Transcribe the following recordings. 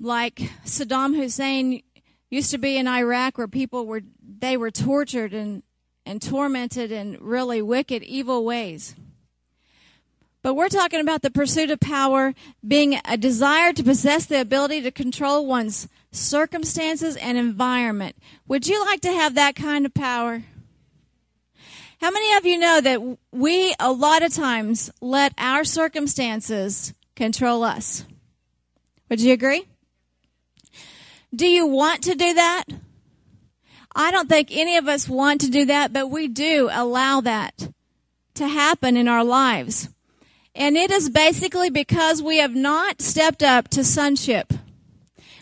like Saddam Hussein used to be in Iraq where people were they were tortured and and tormented in really wicked evil ways. But we're talking about the pursuit of power being a desire to possess the ability to control one's circumstances and environment. Would you like to have that kind of power? How many of you know that we a lot of times let our circumstances control us? Would you agree? Do you want to do that? I don't think any of us want to do that, but we do allow that to happen in our lives. And it is basically because we have not stepped up to sonship.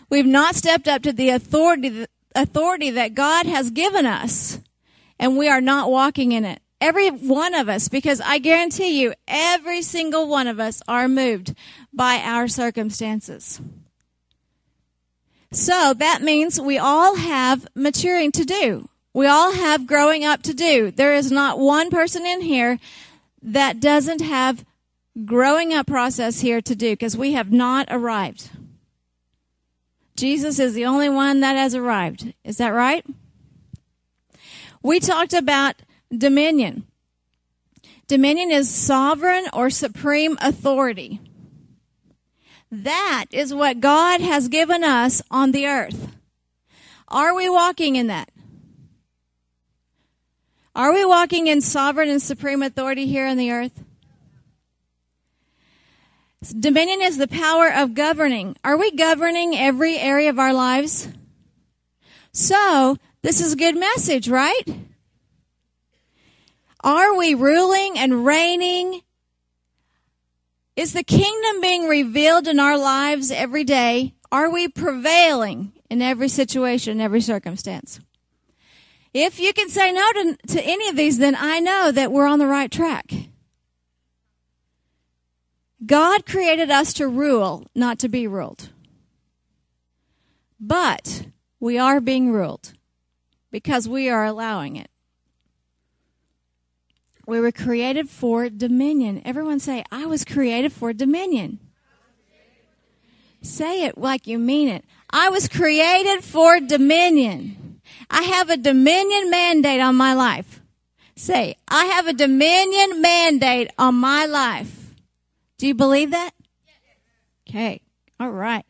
We've not stepped up to the authority, authority that God has given us. And we are not walking in it. Every one of us, because I guarantee you, every single one of us are moved by our circumstances. So that means we all have maturing to do. We all have growing up to do. There is not one person in here that doesn't have growing up process here to do because we have not arrived. Jesus is the only one that has arrived. Is that right? We talked about dominion. Dominion is sovereign or supreme authority. That is what God has given us on the earth. Are we walking in that? Are we walking in sovereign and supreme authority here on the earth? Dominion is the power of governing. Are we governing every area of our lives? So, this is a good message, right? Are we ruling and reigning is the kingdom being revealed in our lives every day? Are we prevailing in every situation, in every circumstance? If you can say no to, to any of these, then I know that we're on the right track. God created us to rule, not to be ruled. But we are being ruled because we are allowing it. We were created for dominion. Everyone say, I was created for dominion. Say it like you mean it. I was created for dominion. I have a dominion mandate on my life. Say, I have a dominion mandate on my life. Do you believe that? Okay. All right.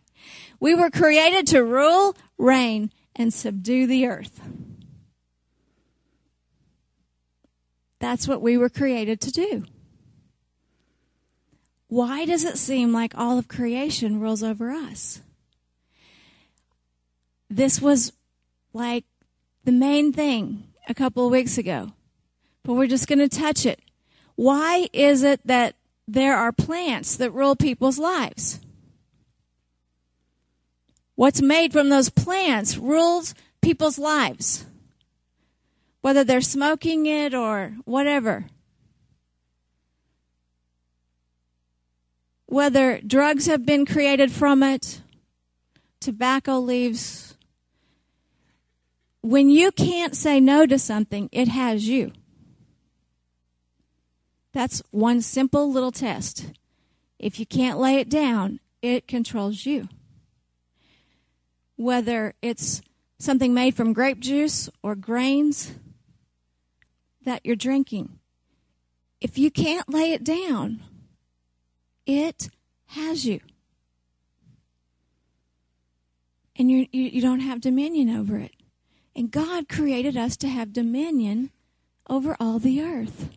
We were created to rule, reign, and subdue the earth. That's what we were created to do. Why does it seem like all of creation rules over us? This was like the main thing a couple of weeks ago, but we're just going to touch it. Why is it that there are plants that rule people's lives? What's made from those plants rules people's lives whether they're smoking it or whatever. Whether drugs have been created from it, tobacco leaves. When you can't say no to something, it has you. That's one simple little test. If you can't lay it down, it controls you. Whether it's something made from grape juice or grains, that you're drinking. If you can't lay it down, it has you. And you you don't have dominion over it. And God created us to have dominion over all the earth.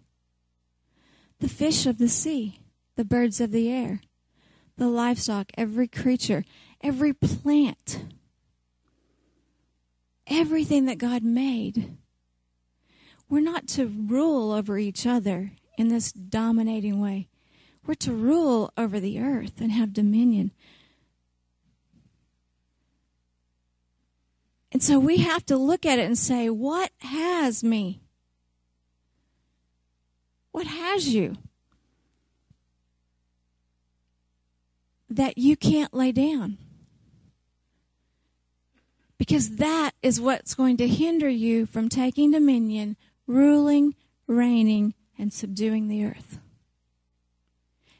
The fish of the sea, the birds of the air, the livestock, every creature, every plant, everything that God made we're not to rule over each other in this dominating way. We're to rule over the earth and have dominion. And so we have to look at it and say, what has me? What has you? That you can't lay down. Because that is what's going to hinder you from taking dominion ruling, reigning, and subduing the earth.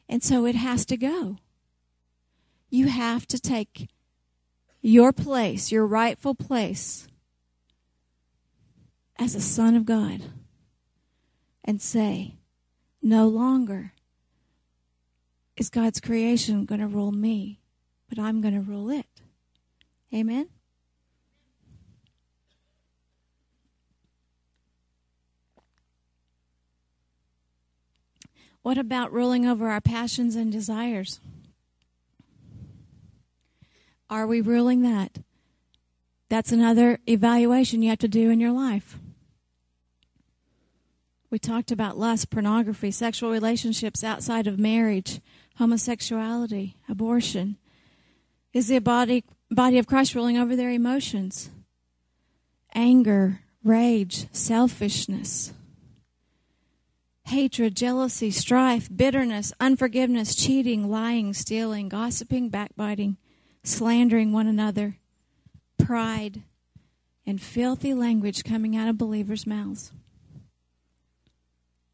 And so it has to go. You have to take your place, your rightful place as a son of God and say, no longer is God's creation going to rule me, but I'm going to rule it. Amen? What about ruling over our passions and desires? Are we ruling that? That's another evaluation you have to do in your life. We talked about lust, pornography, sexual relationships outside of marriage, homosexuality, abortion. Is the body, body of Christ ruling over their emotions? Anger, rage, selfishness, hatred, jealousy, strife, bitterness, unforgiveness, cheating, lying, stealing, gossiping, backbiting, slandering one another, pride, and filthy language coming out of believers' mouths.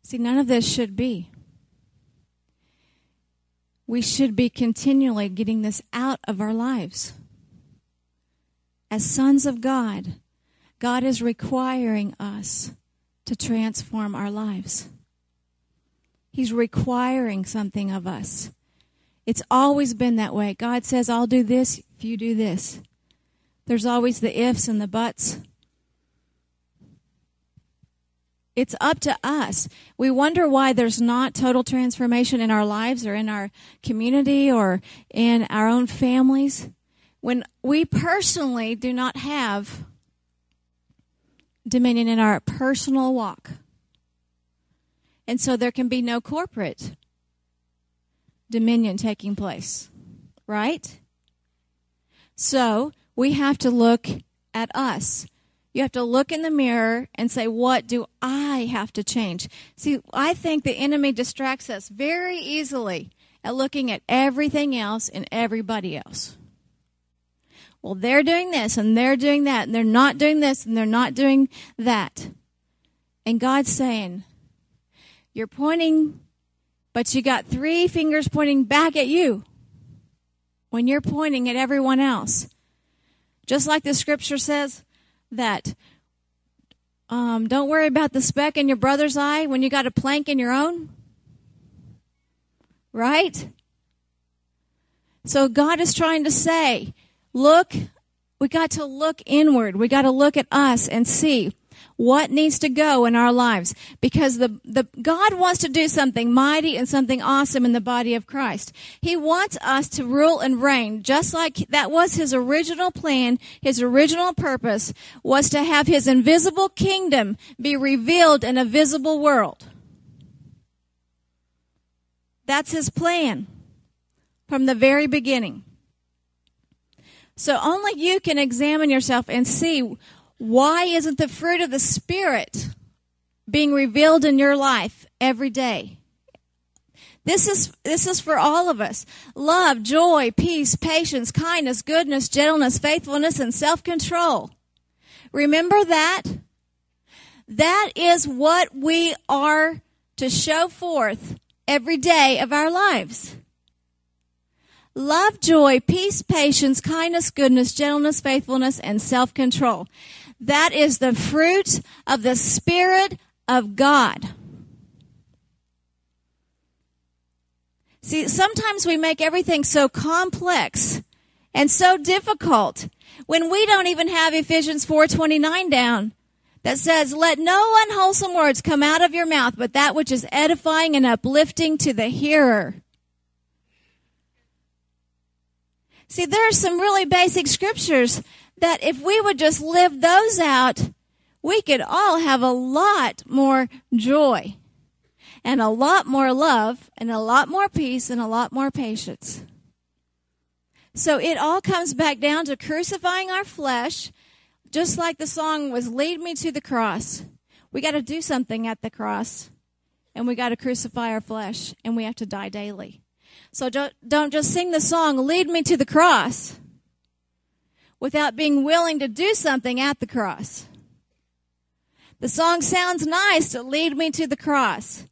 See, none of this should be. We should be continually getting this out of our lives. As sons of God, God is requiring us to transform our lives. He's requiring something of us. It's always been that way. God says, I'll do this if you do this. There's always the ifs and the buts. It's up to us. We wonder why there's not total transformation in our lives or in our community or in our own families when we personally do not have dominion in our personal walk. And so there can be no corporate dominion taking place, right? So we have to look at us. You have to look in the mirror and say, What do I have to change? See, I think the enemy distracts us very easily at looking at everything else and everybody else. Well, they're doing this and they're doing that, and they're not doing this and they're not doing that. And God's saying, You're pointing, but you got three fingers pointing back at you when you're pointing at everyone else. Just like the scripture says, that um, don't worry about the speck in your brother's eye when you got a plank in your own. Right? So God is trying to say, look, we got to look inward. We got to look at us and see what needs to go in our lives because the, the God wants to do something mighty and something awesome in the body of Christ. He wants us to rule and reign just like that was his original plan, his original purpose was to have his invisible kingdom be revealed in a visible world. That's his plan from the very beginning. So only you can examine yourself and see why isn't the fruit of the Spirit being revealed in your life every day? This is, this is for all of us. Love, joy, peace, patience, kindness, goodness, gentleness, faithfulness, and self-control. Remember that? That is what we are to show forth every day of our lives. Love, joy, peace, patience, kindness, goodness, gentleness, faithfulness, and self-control. That is the fruit of the Spirit of God. See, sometimes we make everything so complex and so difficult when we don't even have Ephesians 4:29 down that says, "Let no unwholesome words come out of your mouth, but that which is edifying and uplifting to the hearer." See, there are some really basic scriptures that if we would just live those out, we could all have a lot more joy and a lot more love and a lot more peace and a lot more patience. So it all comes back down to crucifying our flesh, just like the song was Lead Me to the Cross. We got to do something at the cross and we got to crucify our flesh and we have to die daily. So don't, don't just sing the song, Lead Me to the Cross without being willing to do something at the cross. The song sounds nice to lead me to the cross,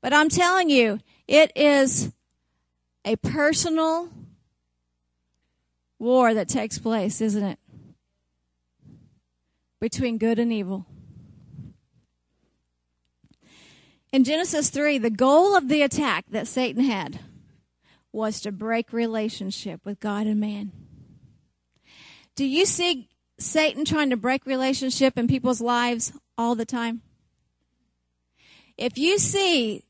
but I'm telling you, it is a personal war that takes place, isn't it? Between good and evil. In Genesis 3, the goal of the attack that Satan had was to break relationship with God and man. Do you see Satan trying to break relationship in people's lives all the time? If you see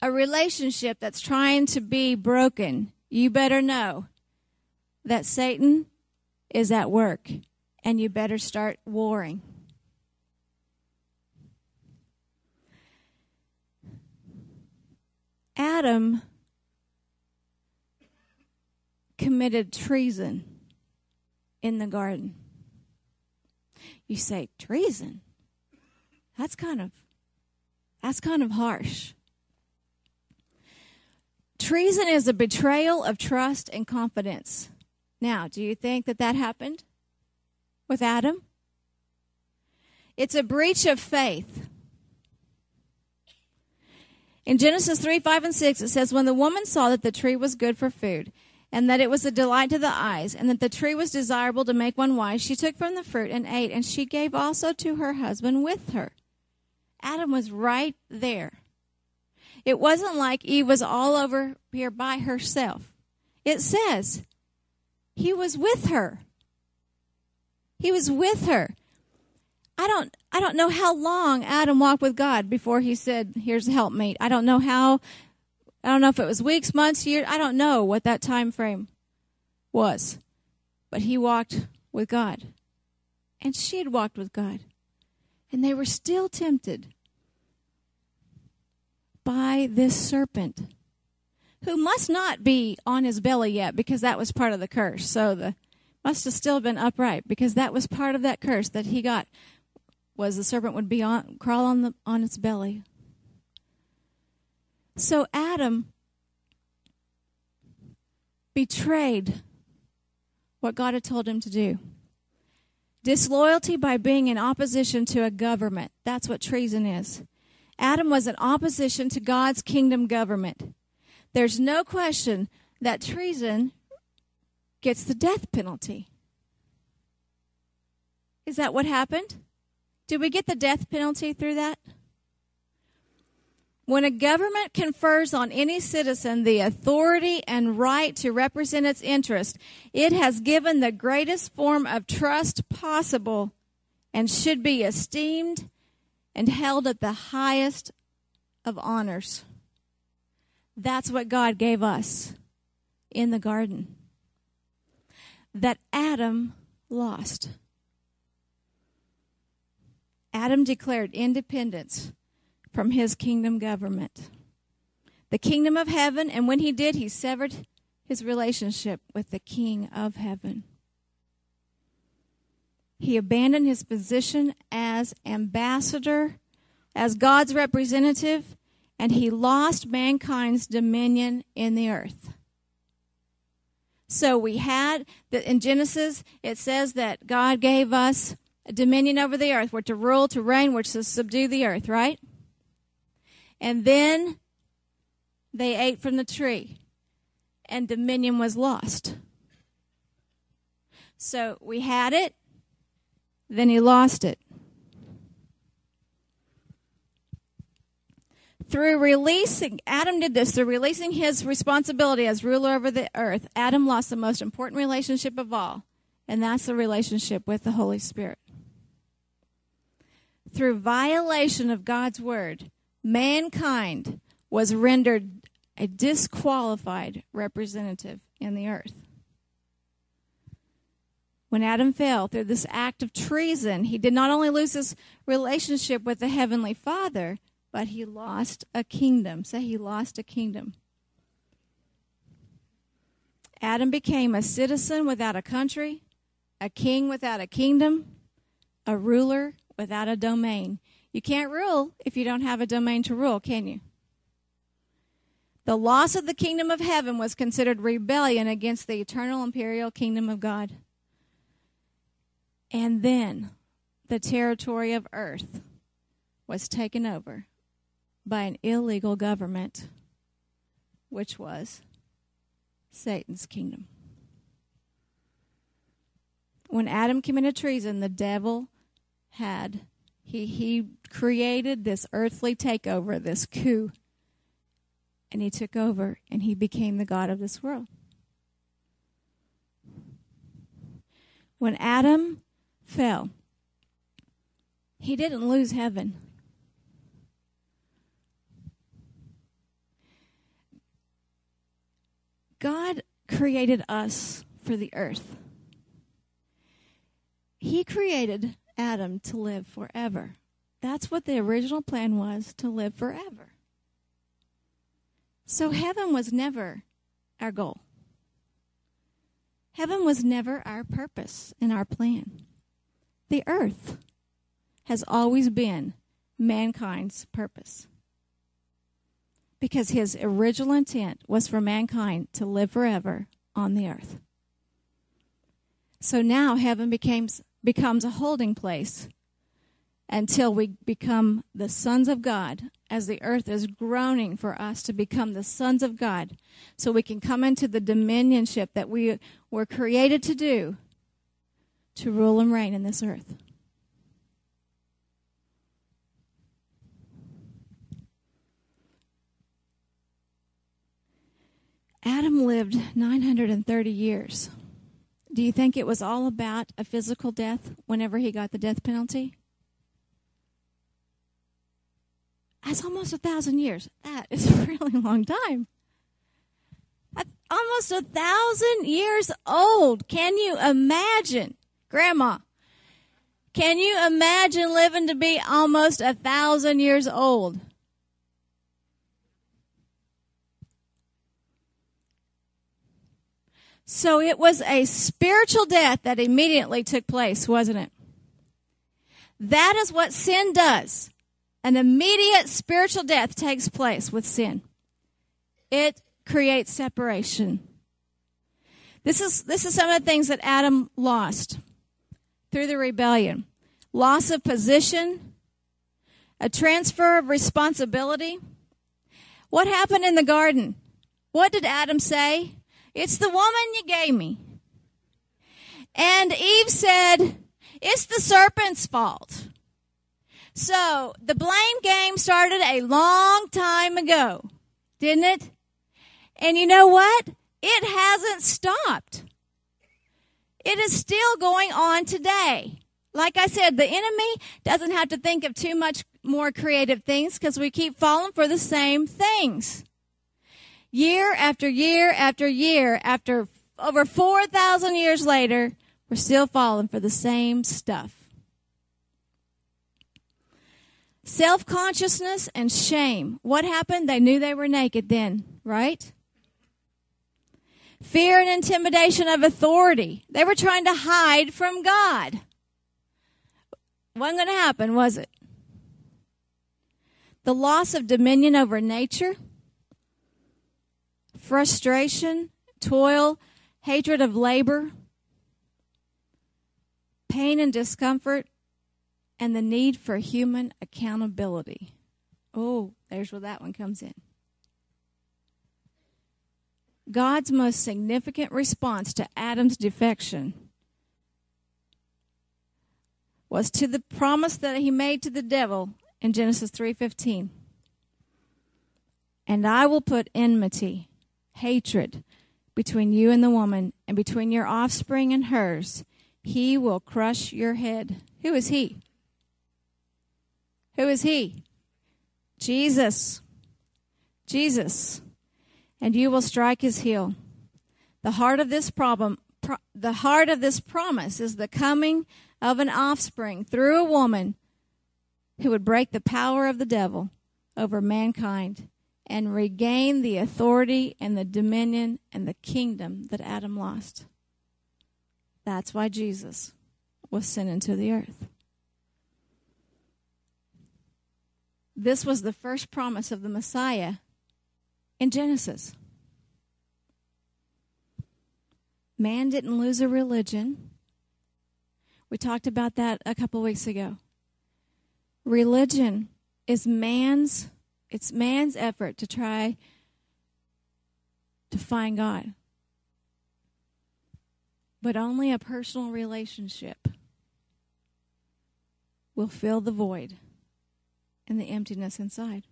a relationship that's trying to be broken, you better know that Satan is at work and you better start warring. Adam committed treason in the garden. You say treason? That's kind of that's kind of harsh. Treason is a betrayal of trust and confidence. Now, do you think that that happened with Adam? It's a breach of faith. In Genesis 3 5 and 6, it says, When the woman saw that the tree was good for food, and that it was a delight to the eyes, and that the tree was desirable to make one wise, she took from the fruit and ate, and she gave also to her husband with her. Adam was right there. It wasn't like Eve was all over here by herself. It says he was with her. He was with her. I don't I don't know how long Adam walked with God before he said, "Here's a helpmate." I don't know how I don't know if it was weeks, months, years. I don't know what that time frame was. But he walked with God. And she had walked with God. And they were still tempted by this serpent who must not be on his belly yet because that was part of the curse. So the must have still been upright because that was part of that curse that he got was the serpent would be on crawl on the on its belly. So Adam betrayed what God had told him to do. Disloyalty by being in opposition to a government. That's what treason is. Adam was in opposition to God's kingdom government. There's no question that treason gets the death penalty. Is that what happened? Did we get the death penalty through that? When a government confers on any citizen the authority and right to represent its interest, it has given the greatest form of trust possible and should be esteemed and held at the highest of honors. That's what God gave us in the garden. That Adam lost. Adam declared independence from his kingdom government. The kingdom of heaven, and when he did, he severed his relationship with the king of heaven. He abandoned his position as ambassador, as God's representative, and he lost mankind's dominion in the earth. So we had that in Genesis, it says that God gave us a dominion over the earth. We're to rule, to reign, we're to subdue the earth, right? And then they ate from the tree, and dominion was lost. So we had it, then he lost it. Through releasing, Adam did this, through releasing his responsibility as ruler over the earth, Adam lost the most important relationship of all, and that's the relationship with the Holy Spirit. Through violation of God's word, mankind was rendered a disqualified representative in the earth. When Adam fell through this act of treason, he did not only lose his relationship with the Heavenly Father, but he lost a kingdom. Say he lost a kingdom. Adam became a citizen without a country, a king without a kingdom, a ruler without a domain. You can't rule if you don't have a domain to rule, can you? The loss of the kingdom of heaven was considered rebellion against the eternal imperial kingdom of God. And then the territory of earth was taken over by an illegal government, which was Satan's kingdom. when Adam committed treason, the devil had he he created this earthly takeover, this coup. And he took over and he became the god of this world. When Adam fell, he didn't lose heaven. God created us for the earth. He created Adam to live forever. That's what the original plan was to live forever. So heaven was never our goal. Heaven was never our purpose and our plan. The earth has always been mankind's purpose because his original intent was for mankind to live forever on the earth. So now heaven becomes, becomes a holding place until we become the sons of God, as the earth is groaning for us to become the sons of God, so we can come into the dominionship that we were created to do to rule and reign in this earth. Adam lived 930 years. Do you think it was all about a physical death whenever he got the death penalty? That's almost a thousand years. That is a really long time. That's almost a thousand years old. Can you imagine? Grandma, can you imagine living to be almost a thousand years old? So it was a spiritual death that immediately took place, wasn't it? That is what sin does. An immediate spiritual death takes place with sin. It creates separation. This is, this is some of the things that Adam lost through the rebellion. Loss of position, a transfer of responsibility. What happened in the garden? What did Adam say? It's the woman you gave me. And Eve said, It's the serpent's fault. So the blame game started a long time ago, didn't it? And you know what? It hasn't stopped. It is still going on today. Like I said, the enemy doesn't have to think of too much more creative things because we keep falling for the same things year after year after year, after over 4,000 years later, we're still falling for the same stuff. Self consciousness and shame. What happened? They knew they were naked then, right? Fear and intimidation of authority. They were trying to hide from God. Wasn't going to happen, was it? The loss of dominion over nature frustration, toil, hatred of labor, pain and discomfort, and the need for human accountability. Oh, there's where that one comes in. God's most significant response to Adam's defection was to the promise that he made to the devil in Genesis 3:15. And I will put enmity hatred between you and the woman, and between your offspring and hers. He will crush your head. Who is he? Who is he? Jesus. Jesus. And you will strike his heel. The heart of this problem, pro- the heart of this promise is the coming of an offspring through a woman who would break the power of the devil over mankind and regain the authority and the dominion and the kingdom that Adam lost. That's why Jesus was sent into the earth. This was the first promise of the Messiah in Genesis. Man didn't lose a religion. We talked about that a couple weeks ago. Religion is man's it's man's effort to try to find God. But only a personal relationship will fill the void and the emptiness inside.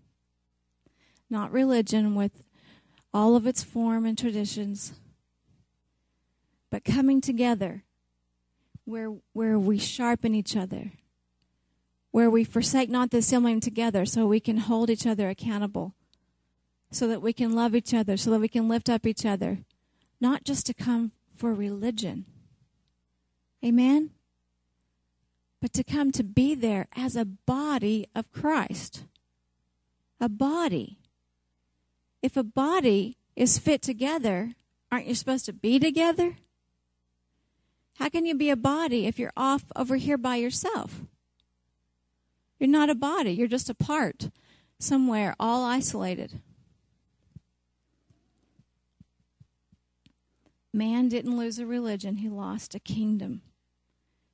Not religion with all of its form and traditions, but coming together where, where we sharpen each other, where we forsake not the assembling together so we can hold each other accountable, so that we can love each other, so that we can lift up each other, not just to come for religion. Amen? But to come to be there as a body of Christ. A body. If a body is fit together, aren't you supposed to be together? How can you be a body if you're off over here by yourself? You're not a body, you're just a part somewhere, all isolated. Man didn't lose a religion, he lost a kingdom.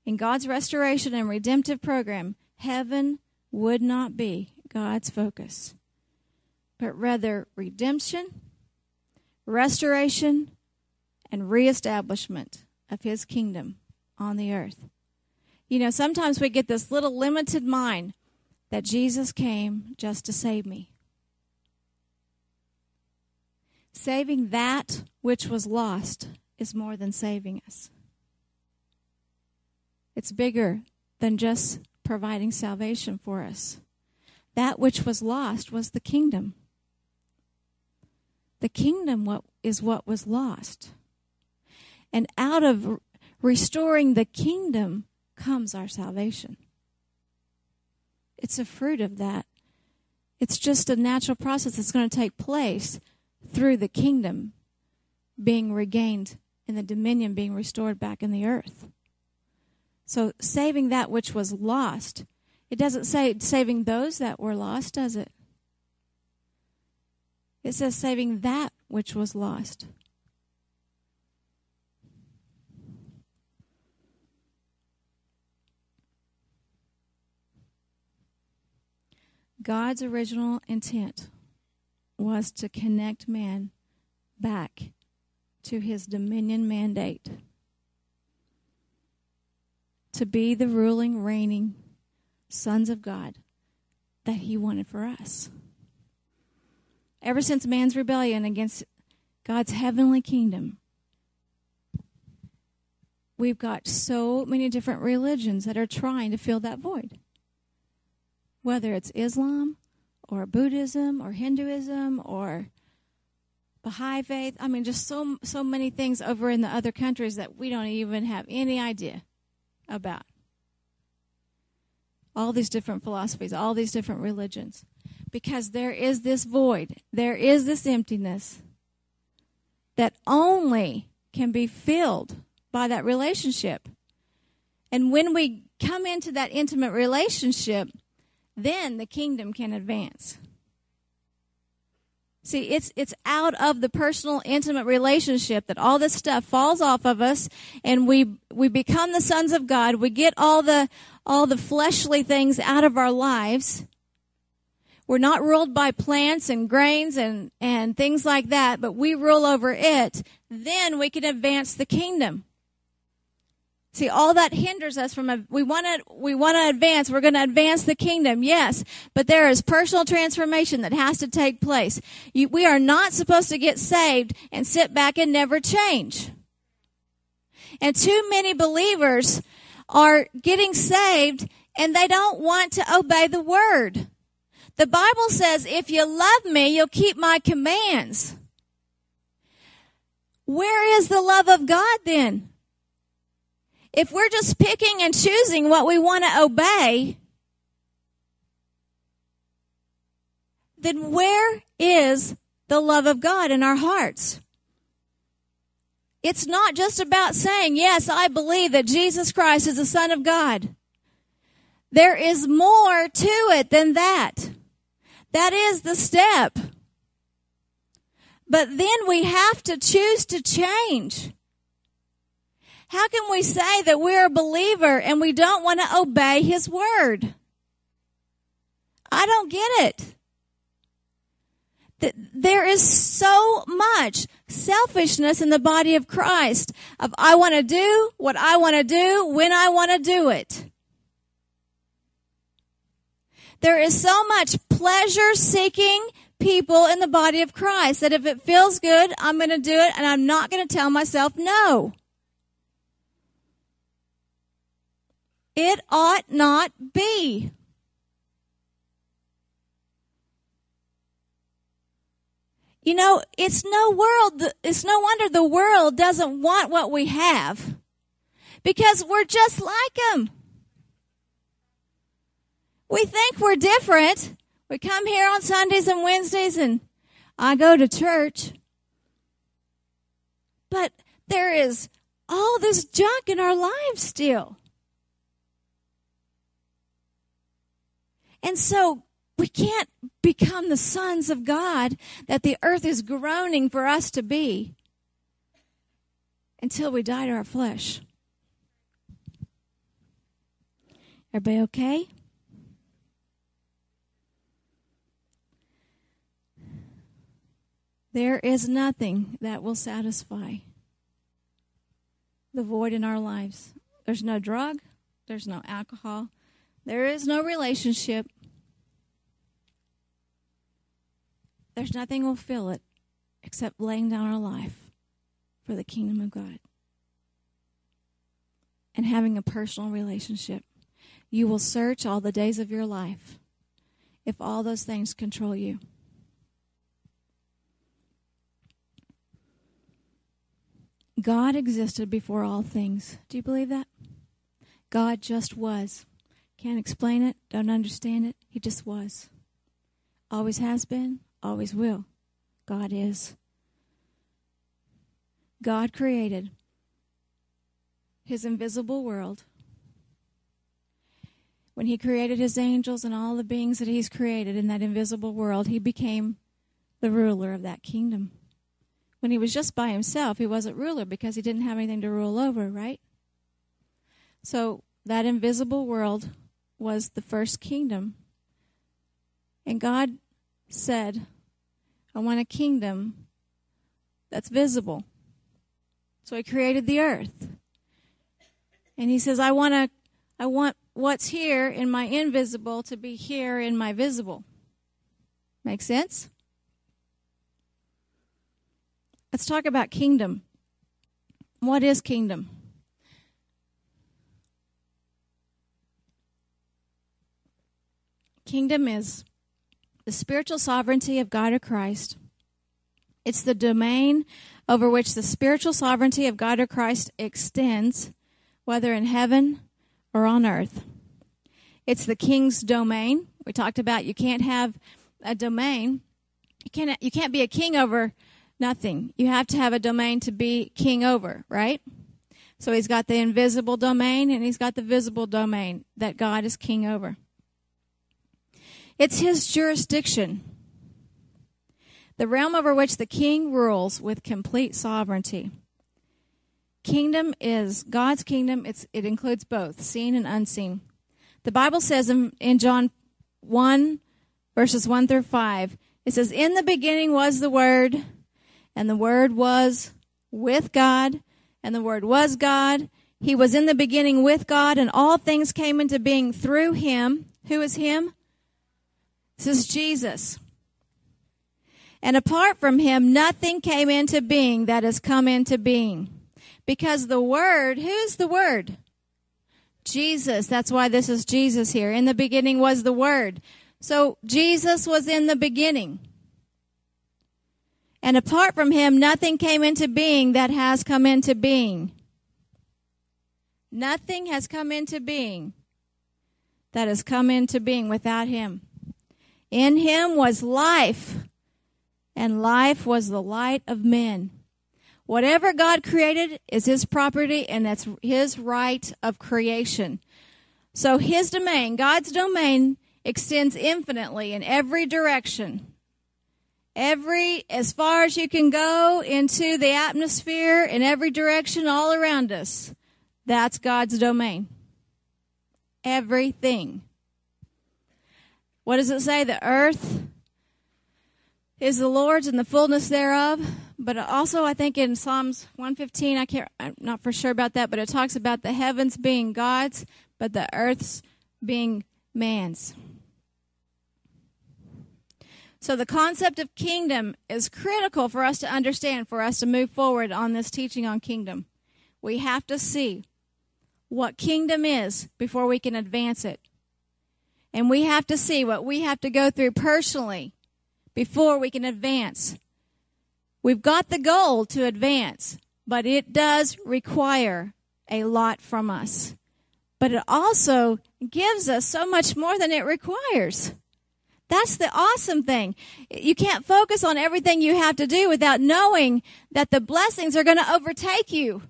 In God's restoration and redemptive program, heaven would not be God's focus, but rather redemption, restoration, and reestablishment of his kingdom on the earth. You know, sometimes we get this little limited mind that Jesus came just to save me. Saving that which was lost is more than saving us. It's bigger than just providing salvation for us. That which was lost was the kingdom. The kingdom what is what was lost. And out of restoring the kingdom comes our salvation. It's a fruit of that. It's just a natural process that's going to take place through the kingdom being regained and the dominion being restored back in the earth. So, saving that which was lost, it doesn't say saving those that were lost, does it? It says saving that which was lost. God's original intent was to connect man back to his dominion mandate to be the ruling, reigning sons of God that he wanted for us. Ever since man's rebellion against God's heavenly kingdom, we've got so many different religions that are trying to fill that void whether it's Islam or Buddhism or Hinduism or Baha'i faith. I mean, just so so many things over in the other countries that we don't even have any idea about. All these different philosophies, all these different religions, because there is this void, there is this emptiness that only can be filled by that relationship. And when we come into that intimate relationship, then the kingdom can advance. See, it's it's out of the personal intimate relationship that all this stuff falls off of us and we we become the sons of God. We get all the all the fleshly things out of our lives. We're not ruled by plants and grains and and things like that, but we rule over it. Then we can advance the kingdom. See, all that hinders us from we want to we want to advance. We're going to advance the kingdom, yes, but there is personal transformation that has to take place. You, we are not supposed to get saved and sit back and never change. And too many believers are getting saved and they don't want to obey the word. The Bible says, "If you love me, you'll keep my commands." Where is the love of God then? If we're just picking and choosing what we want to obey, then where is the love of God in our hearts? It's not just about saying, yes, I believe that Jesus Christ is the Son of God. There is more to it than that. That is the step. But then we have to choose to change. How can we say that we're a believer and we don't want to obey his word? I don't get it. there is so much selfishness in the body of Christ of I want to do what I want to do when I want to do it. There is so much pleasure seeking people in the body of Christ that if it feels good, I'm going to do it and I'm not going to tell myself no. It ought not be. You know, it's no world, it's no wonder the world doesn't want what we have. Because we're just like them. We think we're different. We come here on Sundays and Wednesdays and I go to church. But there is all this junk in our lives still. And so we can't become the sons of God that the earth is groaning for us to be until we die to our flesh. Everybody okay? There is nothing that will satisfy the void in our lives. There's no drug, there's no alcohol, there is no relationship, There's nothing will fill it except laying down our life for the kingdom of God and having a personal relationship. You will search all the days of your life if all those things control you. God existed before all things. Do you believe that? God just was. Can't explain it, don't understand it. He just was. Always has been, always will. God is. God created his invisible world. When he created his angels and all the beings that he's created in that invisible world, he became the ruler of that kingdom. When he was just by himself, he wasn't ruler because he didn't have anything to rule over, right? So that invisible world was the first kingdom. And God said, I want a kingdom that's visible. So he created the earth. And he says, I want to, I want what's here in my invisible to be here in my visible. Make sense? Let's talk about kingdom. What is kingdom? Kingdom is the spiritual sovereignty of God or Christ. It's the domain over which the spiritual sovereignty of God or Christ extends, whether in heaven or on earth. It's the king's domain. We talked about you can't have a domain. You can't, you can't be a king over nothing. You have to have a domain to be king over, right? So he's got the invisible domain and he's got the visible domain that God is king over. It's his jurisdiction, the realm over which the king rules with complete sovereignty. Kingdom is God's kingdom. It's, it includes both seen and unseen. The Bible says in, in John 1, verses 1 through 5, it says, In the beginning was the Word, and the Word was with God, and the Word was God. He was in the beginning with God, and all things came into being through Him. Who is Him? This is Jesus. And apart from him, nothing came into being that has come into being. Because the Word, who's the Word? Jesus. That's why this is Jesus here. In the beginning was the Word. So Jesus was in the beginning. And apart from him, nothing came into being that has come into being. Nothing has come into being that has come into being without him. In him was life, and life was the light of men. Whatever God created is his property, and that's his right of creation. So his domain, God's domain, extends infinitely in every direction. Every, as far as you can go into the atmosphere in every direction all around us. That's God's domain. Everything. What does it say? The earth is the Lord's and the fullness thereof. But also, I think in Psalms 115, I can't, I'm not for sure about that, but it talks about the heavens being God's, but the earth's being man's. So the concept of kingdom is critical for us to understand, for us to move forward on this teaching on kingdom. We have to see what kingdom is before we can advance it. And we have to see what we have to go through personally before we can advance. We've got the goal to advance, but it does require a lot from us. But it also gives us so much more than it requires. That's the awesome thing. You can't focus on everything you have to do without knowing that the blessings are going to overtake you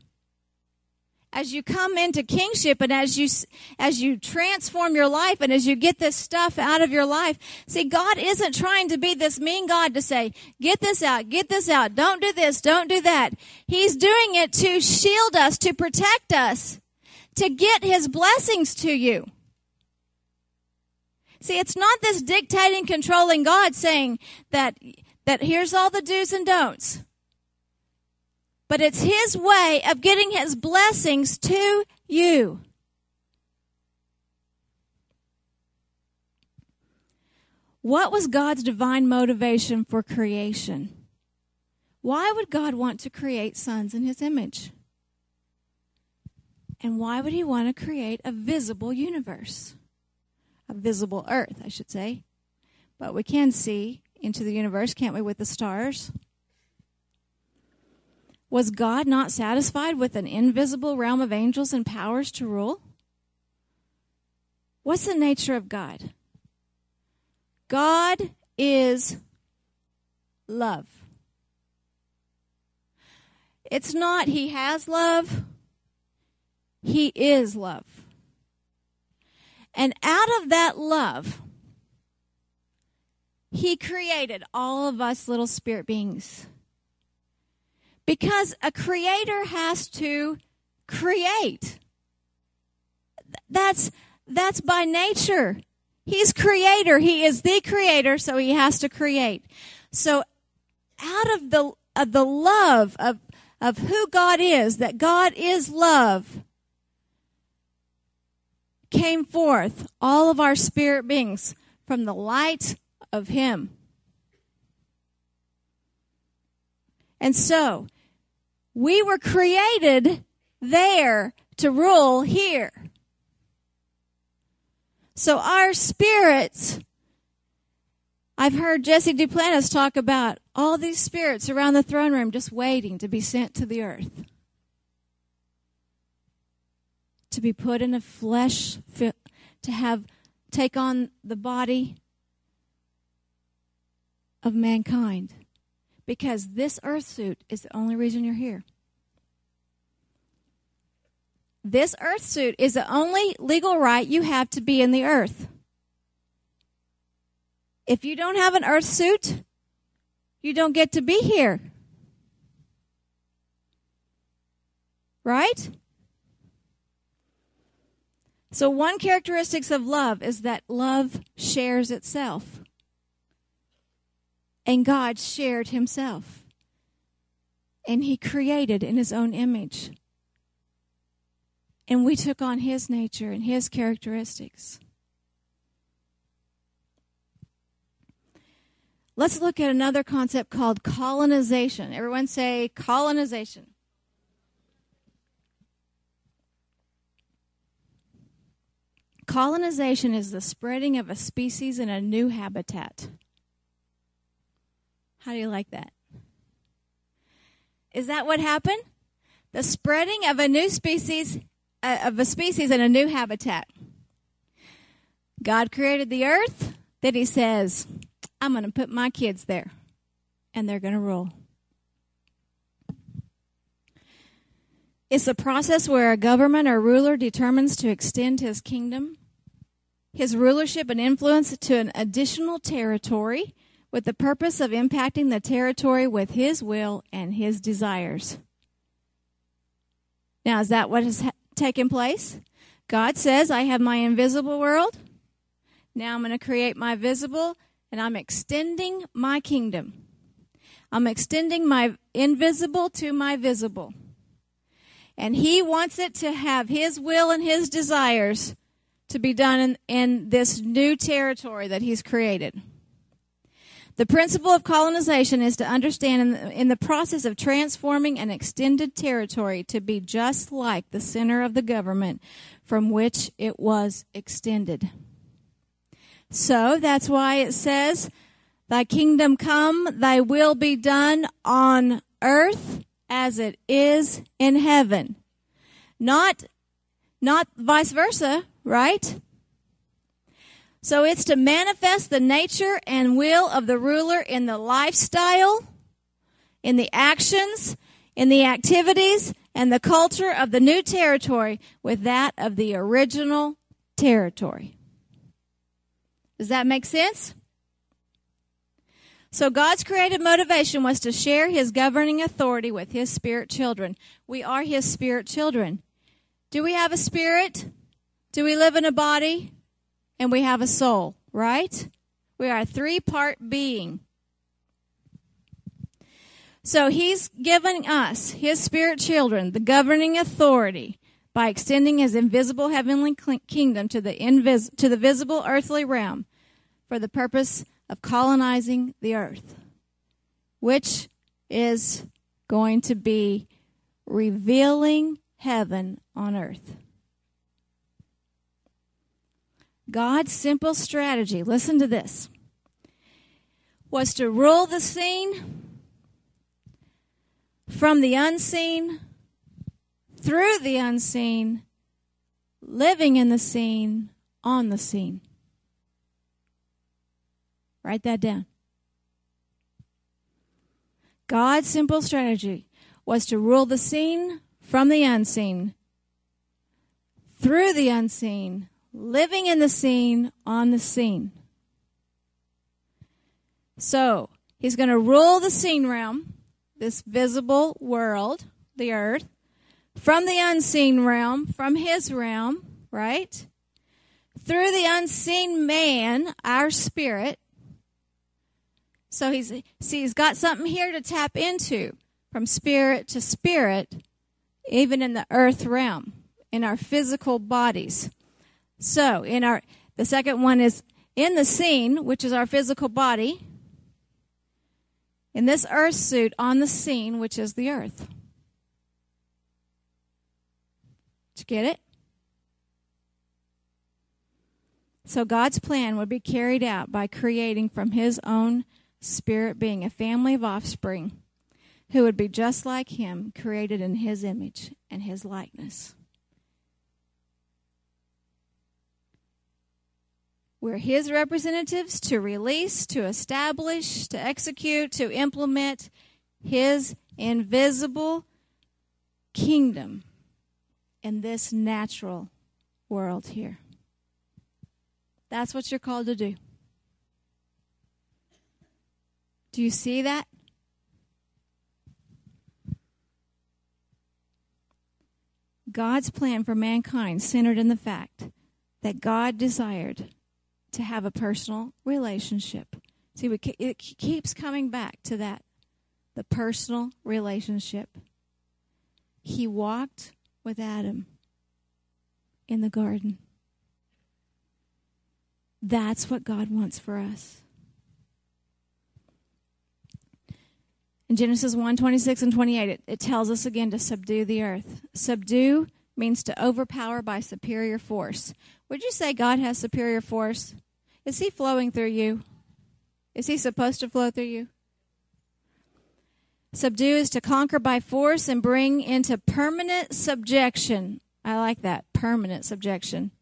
as you come into kingship and as you as you transform your life and as you get this stuff out of your life see god isn't trying to be this mean god to say get this out get this out don't do this don't do that. He's doing it to shield us to protect us to get his blessings to you. See it's not this dictating controlling god saying that that here's all the do's and don'ts but it's His way of getting His blessings to you. What was God's divine motivation for creation? Why would God want to create sons in His image? And why would He want to create a visible universe? A visible earth, I should say. But we can see into the universe, can't we, with the stars? Was God not satisfied with an invisible realm of angels and powers to rule? What's the nature of God? God is love. It's not he has love, he is love. And out of that love, he created all of us little spirit beings. Because a creator has to create. That's, that's by nature. He's creator. He is the creator, so he has to create. So out of the, of the love of, of who God is, that God is love, came forth all of our spirit beings from the light of him. And so, we were created there to rule here. So our spirits, I've heard Jesse Duplantis talk about all these spirits around the throne room just waiting to be sent to the earth. To be put in a flesh, to have, take on the body of mankind because this earth suit is the only reason you're here. This earth suit is the only legal right you have to be in the earth. If you don't have an earth suit, you don't get to be here. Right? So one characteristics of love is that love shares itself and God shared himself. And he created in his own image. And we took on his nature and his characteristics. Let's look at another concept called colonization. Everyone say colonization. Colonization is the spreading of a species in a new habitat. How do you like that? Is that what happened? The spreading of a new species, uh, of a species in a new habitat. God created the earth, then He says, I'm going to put my kids there, and they're going to rule. It's a process where a government or ruler determines to extend his kingdom, his rulership and influence to an additional territory with the purpose of impacting the territory with his will and his desires. Now, is that what has ha- taken place? God says, I have my invisible world. Now I'm going to create my visible, and I'm extending my kingdom. I'm extending my invisible to my visible. And he wants it to have his will and his desires to be done in, in this new territory that he's created. The principle of colonization is to understand in the, in the, process of transforming an extended territory to be just like the center of the government from which it was extended. So that's why it says, Thy kingdom come, thy will be done on earth as it is in heaven. Not, not vice versa, right? So it's to manifest the nature and will of the ruler in the lifestyle, in the actions, in the activities, and the culture of the new territory with that of the original territory. Does that make sense? So God's creative motivation was to share his governing authority with his spirit children. We are his spirit children. Do we have a spirit? Do we live in a body? And we have a soul, right? We are a three part being. So he's given us, his spirit children, the governing authority by extending his invisible heavenly kingdom to the, invis- to the visible earthly realm for the purpose of colonizing the earth, which is going to be revealing heaven on earth. God's simple strategy, listen to this, was to rule the seen from the unseen through the unseen, living in the seen, on the scene. Write that down. God's simple strategy was to rule the seen from the unseen, through the unseen, living in the seen, on the scene. So, he's going to rule the seen realm, this visible world, the earth, from the unseen realm, from his realm, right? Through the unseen man, our spirit. So he's see he's got something here to tap into from spirit to spirit, even in the earth realm, in our physical bodies. So, in our the second one is in the seen, which is our physical body. In this earth suit on the scene, which is the earth. Did you get it? So God's plan would be carried out by creating from his own spirit being a family of offspring who would be just like him, created in his image and his likeness. We're His representatives to release, to establish, to execute, to implement His invisible kingdom in this natural world here. That's what you're called to do. Do you see that? God's plan for mankind centered in the fact that God desired to have a personal relationship. See, we, it keeps coming back to that the personal relationship. He walked with Adam in the garden. That's what God wants for us. In Genesis 1 26 and 28, it, it tells us again to subdue the earth. Subdue means to overpower by superior force. Would you say God has superior force? Is he flowing through you? Is he supposed to flow through you? Subdue is to conquer by force and bring into permanent subjection. I like that. Permanent subjection.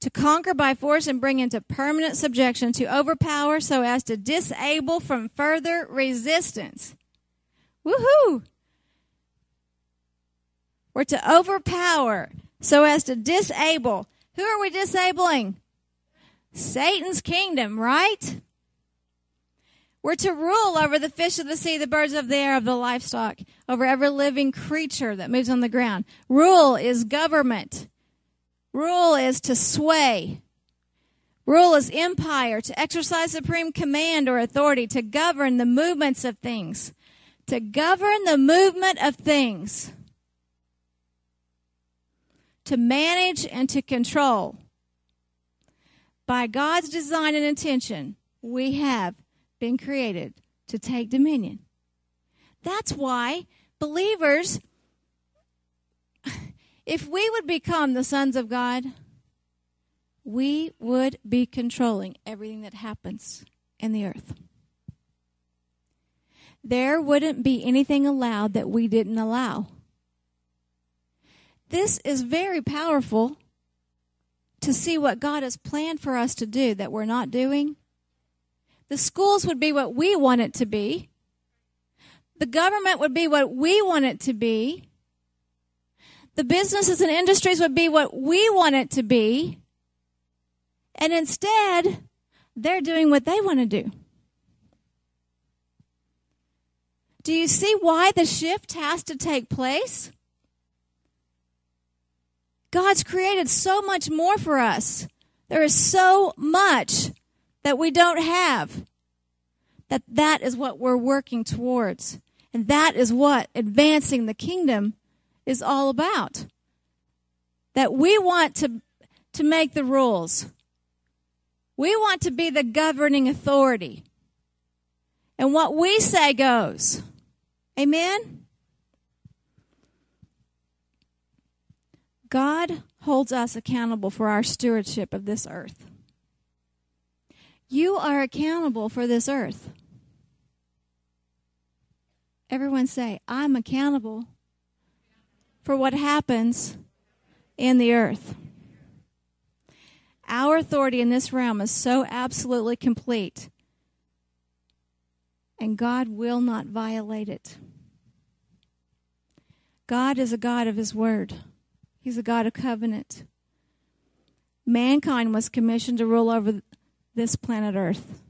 To conquer by force and bring into permanent subjection, to overpower so as to disable from further resistance. Woohoo! We're to overpower so as to disable. Who are we disabling? Satan's kingdom, right? We're to rule over the fish of the sea, the birds of the air, of the livestock, over every living creature that moves on the ground. Rule is government. Rule is to sway. Rule is empire, to exercise supreme command or authority, to govern the movements of things. To govern the movement of things. To manage and to control. By God's design and intention, we have been created to take dominion. That's why believers, if we would become the sons of God, we would be controlling everything that happens in the earth. There wouldn't be anything allowed that we didn't allow. This is very powerful to see what God has planned for us to do that we're not doing. The schools would be what we want it to be. The government would be what we want it to be. The businesses and industries would be what we want it to be. And instead, they're doing what they want to do. Do you see why the shift has to take place? God's created so much more for us. There is so much that we don't have. That that is what we're working towards. And that is what advancing the kingdom is all about. That we want to, to make the rules. We want to be the governing authority. And what we say goes. Amen? God holds us accountable for our stewardship of this earth. You are accountable for this earth. Everyone say, I'm accountable for what happens in the earth. Our authority in this realm is so absolutely complete, and God will not violate it. God is a God of His Word, He's a God of covenant. Mankind was commissioned to rule over this planet Earth.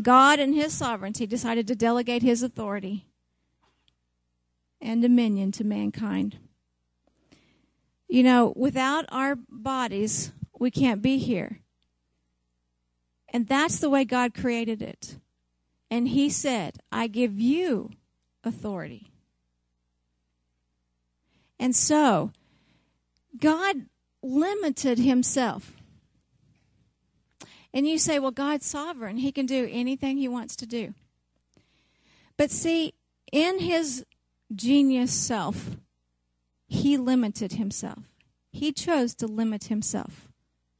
God, in His sovereignty, decided to delegate His authority and dominion to mankind. You know, without our bodies, we can't be here. And that's the way God created it. And He said, I give you authority. And so, God limited Himself. And you say, well, God's sovereign. He can do anything He wants to do. But see, in His genius self, He limited Himself. He chose to limit Himself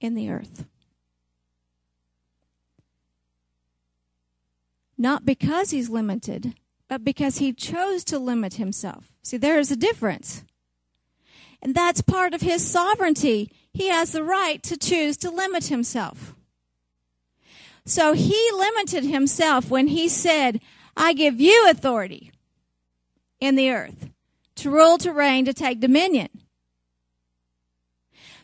in the earth. Not because he's limited, but because he chose to limit himself. See, there is a difference. And that's part of his sovereignty. He has the right to choose to limit himself. So he limited himself when he said, I give you authority in the earth to rule, to reign, to take dominion.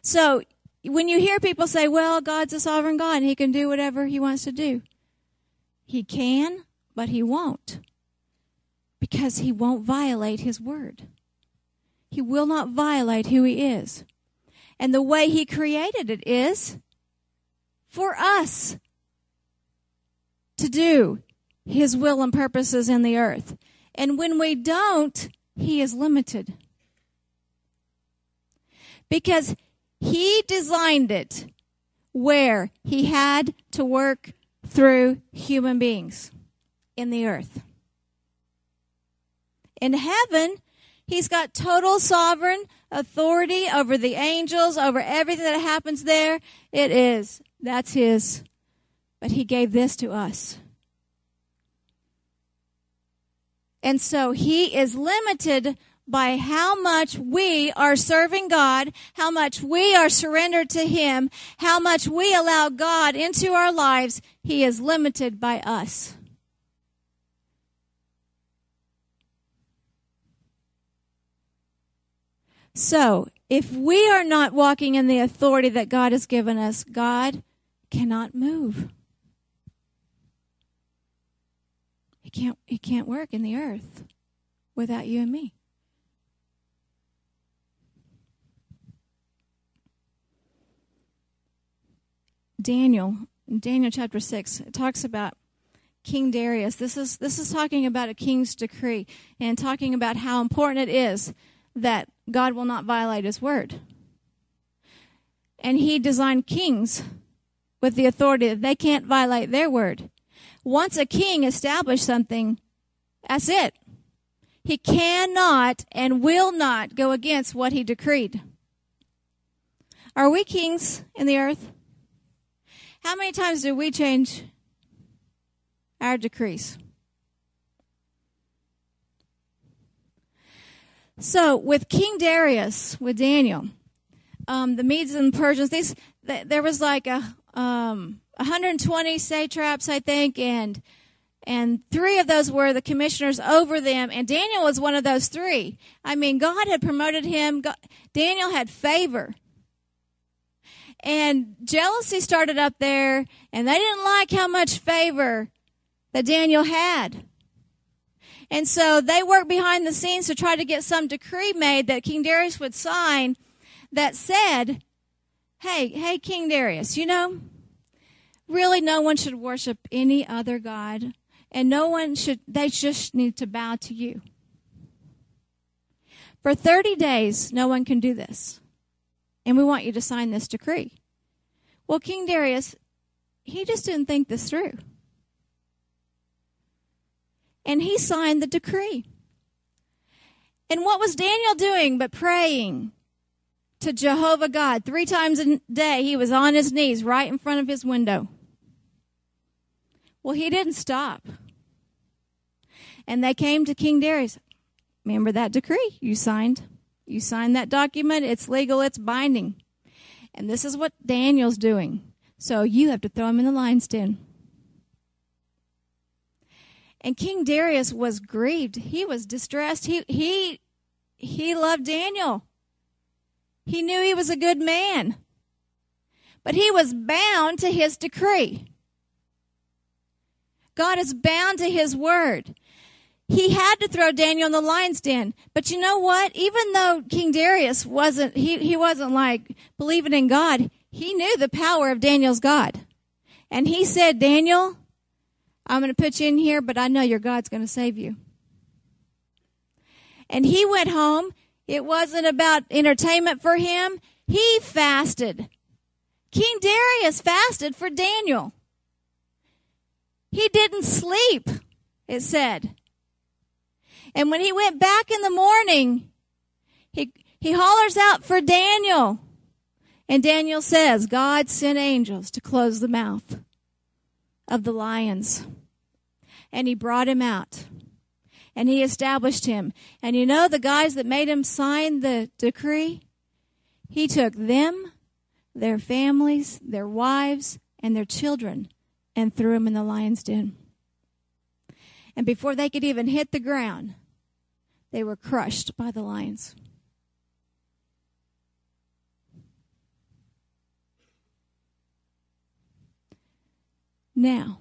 So when you hear people say, well, God's a sovereign God and he can do whatever he wants to do, he can, but he won't because he won't violate his word. He will not violate who he is. And the way he created it is for us to do his will and purposes in the earth. And when we don't, he is limited. Because he designed it where he had to work through human beings in the earth. In heaven, he's got total sovereign authority over the angels, over everything that happens there. It is. That's his. But he gave this to us. And so he is limited by how much we are serving God, how much we are surrendered to Him, how much we allow God into our lives, He is limited by us. So, if we are not walking in the authority that God has given us, God cannot move. He can't, he can't work in the earth without you and me. Daniel, Daniel chapter 6, it talks about King Darius. This is this is talking about a king's decree and talking about how important it is that God will not violate his word. And he designed kings with the authority that they can't violate their word. Once a king established something, that's it. He cannot and will not go against what he decreed. Are we kings in the earth? How many times do we change our decrees? So, with King Darius, with Daniel, um, the Medes and Persians, these, th- there was like a um, 120 satraps, I think, and and three of those were the commissioners over them, and Daniel was one of those three. I mean, God had promoted him. God, Daniel had favor. And jealousy started up there, and they didn't like how much favor that Daniel had. And so they worked behind the scenes to try to get some decree made that King Darius would sign that said, hey, hey, King Darius, you know, really no one should worship any other God, and no one should, they just need to bow to you. For 30 days, no one can do this. And we want you to sign this decree. Well, King Darius, he just didn't think this through. And he signed the decree. And what was Daniel doing but praying to Jehovah God? Three times a day, he was on his knees right in front of his window. Well, he didn't stop. And they came to King Darius. Remember that decree you signed? You signed that document. It's legal, it's binding. And this is what Daniel's doing. So you have to throw him in the lion's den. And King Darius was grieved. He was distressed. He he he loved Daniel. He knew he was a good man. But he was bound to his decree. God is bound to his word. He had to throw Daniel in the lion's den. But you know what? Even though King Darius wasn't he, he wasn't like believing in God, he knew the power of Daniel's God. And he said, Daniel, I'm going to put you in here, but I know your God's going to save you. And he went home. It wasn't about entertainment for him. He fasted. King Darius fasted for Daniel. He didn't sleep, it said. And when he went back in the morning, he, he hollers out for Daniel. And Daniel says, God sent angels to close the mouth of the lions. And he brought him out. And he established him. And you know the guys that made him sign the decree? He took them, their families, their wives, and their children and threw them in the lion's den. And before they could even hit the ground, they were crushed by the lions. Now,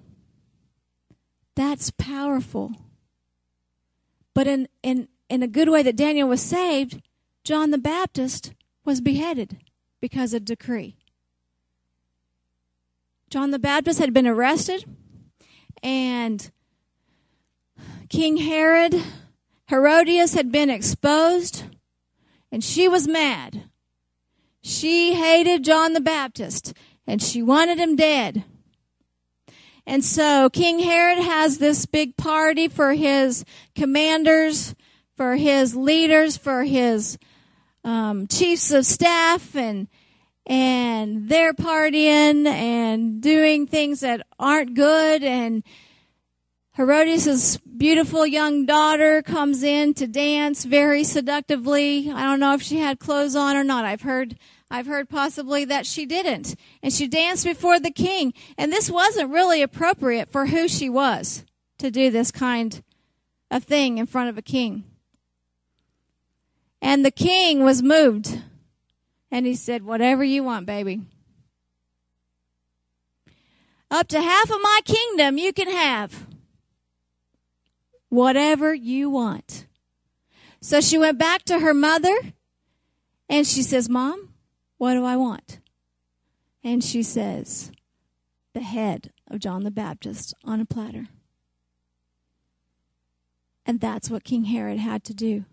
that's powerful. But in, in, in a good way that Daniel was saved, John the Baptist was beheaded because of decree. John the Baptist had been arrested, and King Herod, Herodias had been exposed, and she was mad. She hated John the Baptist, and she wanted him dead. And so King Herod has this big party for his commanders, for his leaders, for his um, chiefs of staff, and and they're partying and doing things that aren't good. And Herodias' beautiful young daughter comes in to dance very seductively. I don't know if she had clothes on or not. I've heard I've heard possibly that she didn't. And she danced before the king. And this wasn't really appropriate for who she was to do this kind of thing in front of a king. And the king was moved. And he said, Whatever you want, baby. Up to half of my kingdom you can have. Whatever you want. So she went back to her mother and she says, Mom, what do I want? And she says, the head of John the Baptist on a platter. And that's what King Herod had to do.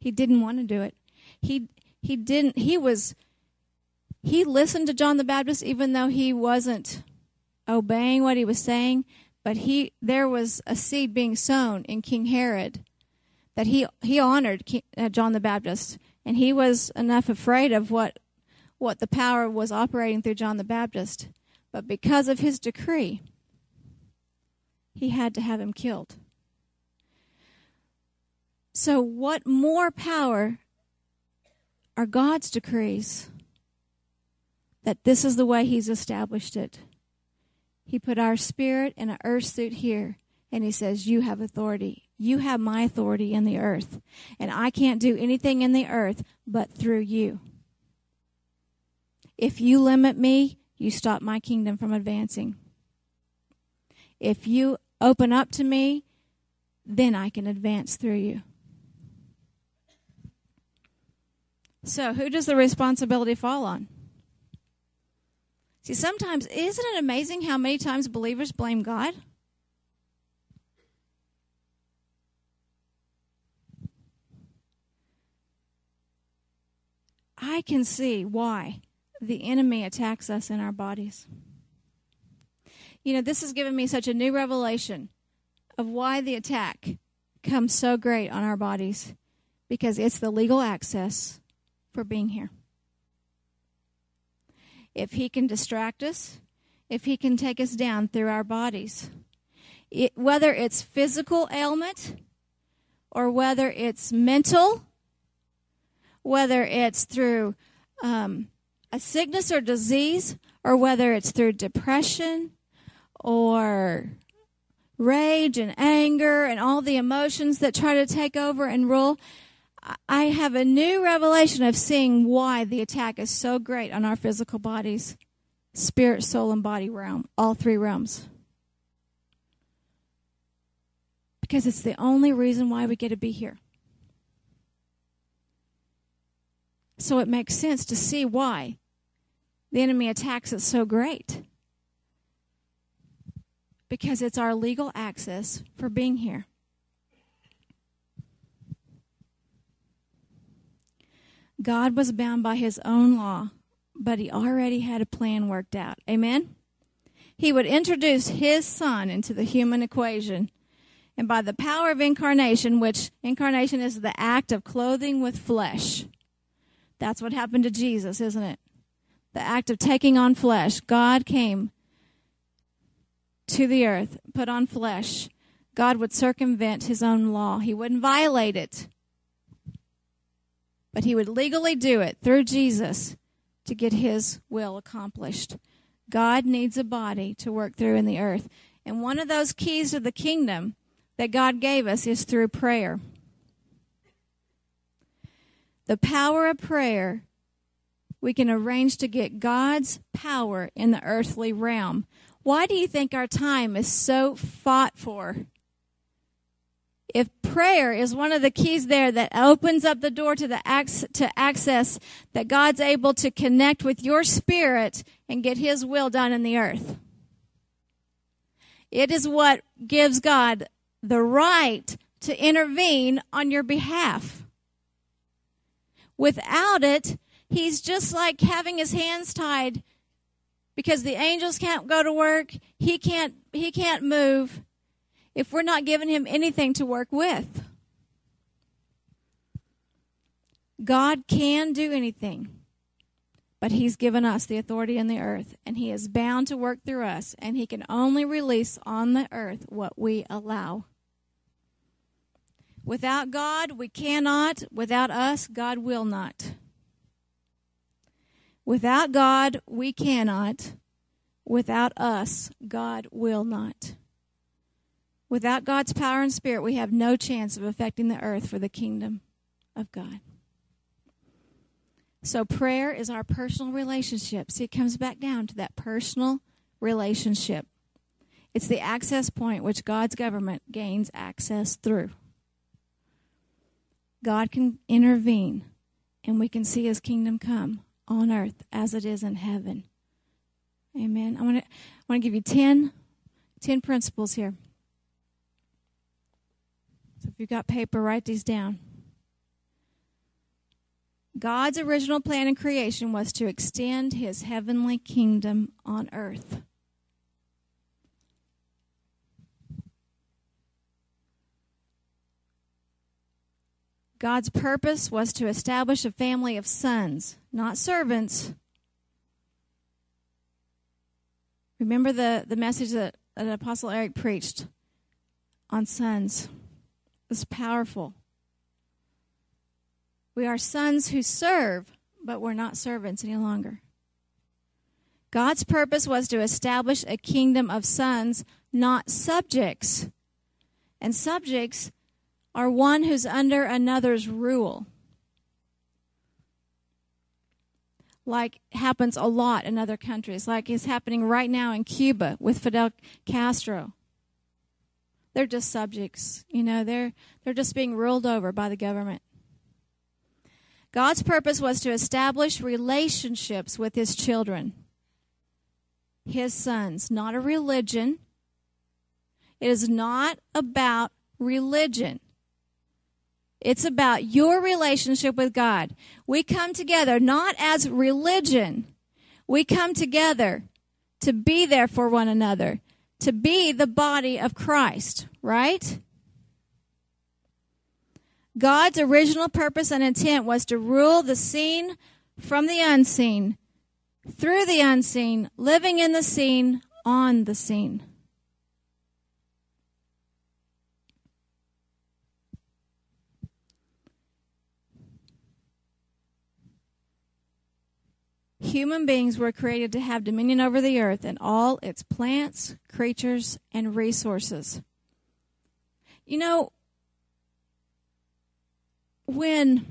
He didn't want to do it. He he didn't he was he listened to John the Baptist even though he wasn't obeying what he was saying, but he there was a seed being sown in King Herod that he he honored King, uh, John the Baptist and he was enough afraid of what what the power was operating through John the Baptist, but because of his decree he had to have him killed. So what more power are God's decrees that this is the way he's established it. He put our spirit in an earth suit here, and he says, You have authority. You have my authority in the earth. And I can't do anything in the earth but through you. If you limit me, you stop my kingdom from advancing. If you open up to me, then I can advance through you. So, who does the responsibility fall on? See, sometimes, isn't it amazing how many times believers blame God? I can see why the enemy attacks us in our bodies. You know, this has given me such a new revelation of why the attack comes so great on our bodies because it's the legal access for being here if He can distract us, if He can take us down through our bodies. It, whether it's physical ailment or whether it's mental, whether it's through um, a sickness or disease, or whether it's through depression or rage and anger and all the emotions that try to take over and rule. I have a new revelation of seeing why the attack is so great on our physical bodies spirit, soul, and body realm, all three realms. Because it's the only reason why we get to be here. So it makes sense to see why the enemy attacks us so great. Because it's our legal access for being here. God was bound by his own law, but he already had a plan worked out. Amen? He would introduce his son into the human equation. And by the power of incarnation, which incarnation is the act of clothing with flesh. That's what happened to Jesus, isn't it? The act of taking on flesh. God came to the earth, put on flesh. God would circumvent his own law. He wouldn't violate it but he would legally do it through Jesus to get his will accomplished. God needs a body to work through in the earth. And one of those keys to the kingdom that God gave us is through prayer. The power of prayer, we can arrange to get God's power in the earthly realm. Why do you think our time is so fought for if prayer is one of the keys there that opens up the door to the to access that God's able to connect with your spirit and get his will done in the earth. It is what gives God the right to intervene on your behalf. Without it, he's just like having his hands tied because the angels can't go to work, he can't he can't move if we're not giving him anything to work with. God can do anything, but he's given us the authority in the earth, and he is bound to work through us, and he can only release on the earth what we allow. Without God, we cannot. Without us, God will not. Without God, we cannot. Without us, God will not. Without God's power and spirit, we have no chance of affecting the earth for the kingdom of God. So, prayer is our personal relationship. See, it comes back down to that personal relationship. It's the access point which God's government gains access through. God can intervene, and we can see his kingdom come on earth as it is in heaven. Amen. I want to I want to give you 10, 10 principles here. So if you've got paper, write these down. God's original plan in creation was to extend his heavenly kingdom on earth. God's purpose was to establish a family of sons, not servants. Remember the, the message that, that Apostle Eric preached on sons. It was powerful. We are sons who serve, but we're not servants any longer. God's purpose was to establish a kingdom of sons, not subjects. And subjects are one who's under another's rule. Like happens a lot in other countries, like is happening right now in Cuba with Fidel Castro. They're just subjects, you know, they're they're just being ruled over by the government. God's purpose was to establish relationships with his children, his sons, not a religion. It is not about religion. It's about your relationship with God. We come together not as religion. We come together to be there for one another, to be the body of Christ, right? God's original purpose and intent was to rule the seen from the unseen, through the unseen, living in the seen, on the scene. Human beings were created to have dominion over the earth and all its plants, creatures, and resources. You know, when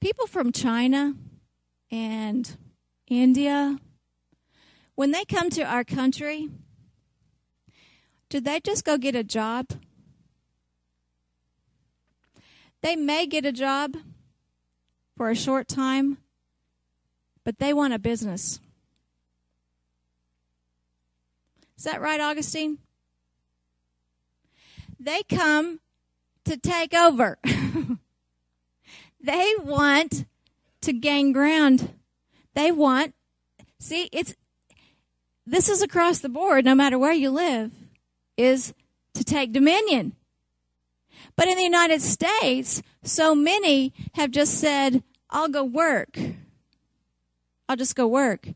people from China and India, when they come to our country, do they just go get a job? They may get a job for a short time, but they want a business. Is that right, Augustine? They come to take over. they want to gain ground. They want, see, it's, this is across the board, no matter where you live, is to take dominion. But in the United States, so many have just said, I'll go work. I'll just go work.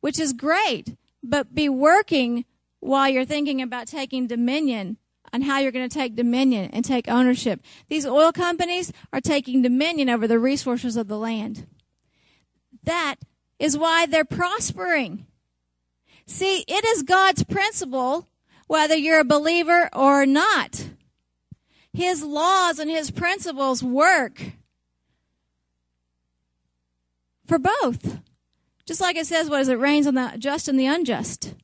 Which is great, but be working while you're thinking about taking dominion on how you're going to take dominion and take ownership. These oil companies are taking dominion over the resources of the land. That is why they're prospering. See, it is God's principle whether you're a believer or not. His laws and his principles work for both. Just like it says, what is it? Rains on the just and the unjust.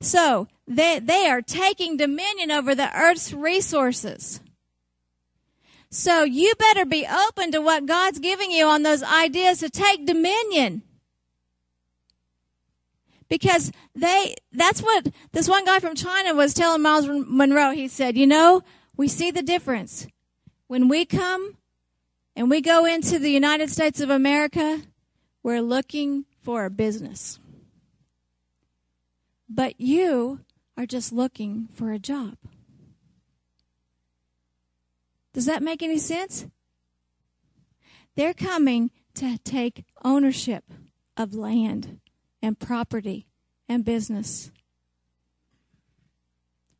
So they, they are taking dominion over the earth's resources. So you better be open to what God's giving you on those ideas to take dominion. Because they, that's what this one guy from China was telling Myles Munroe. He said, you know, we see the difference. When we come and we go into the United States of America, we're looking for a business. But you are just looking for a job. Does that make any sense? They're coming to take ownership of land and property and business,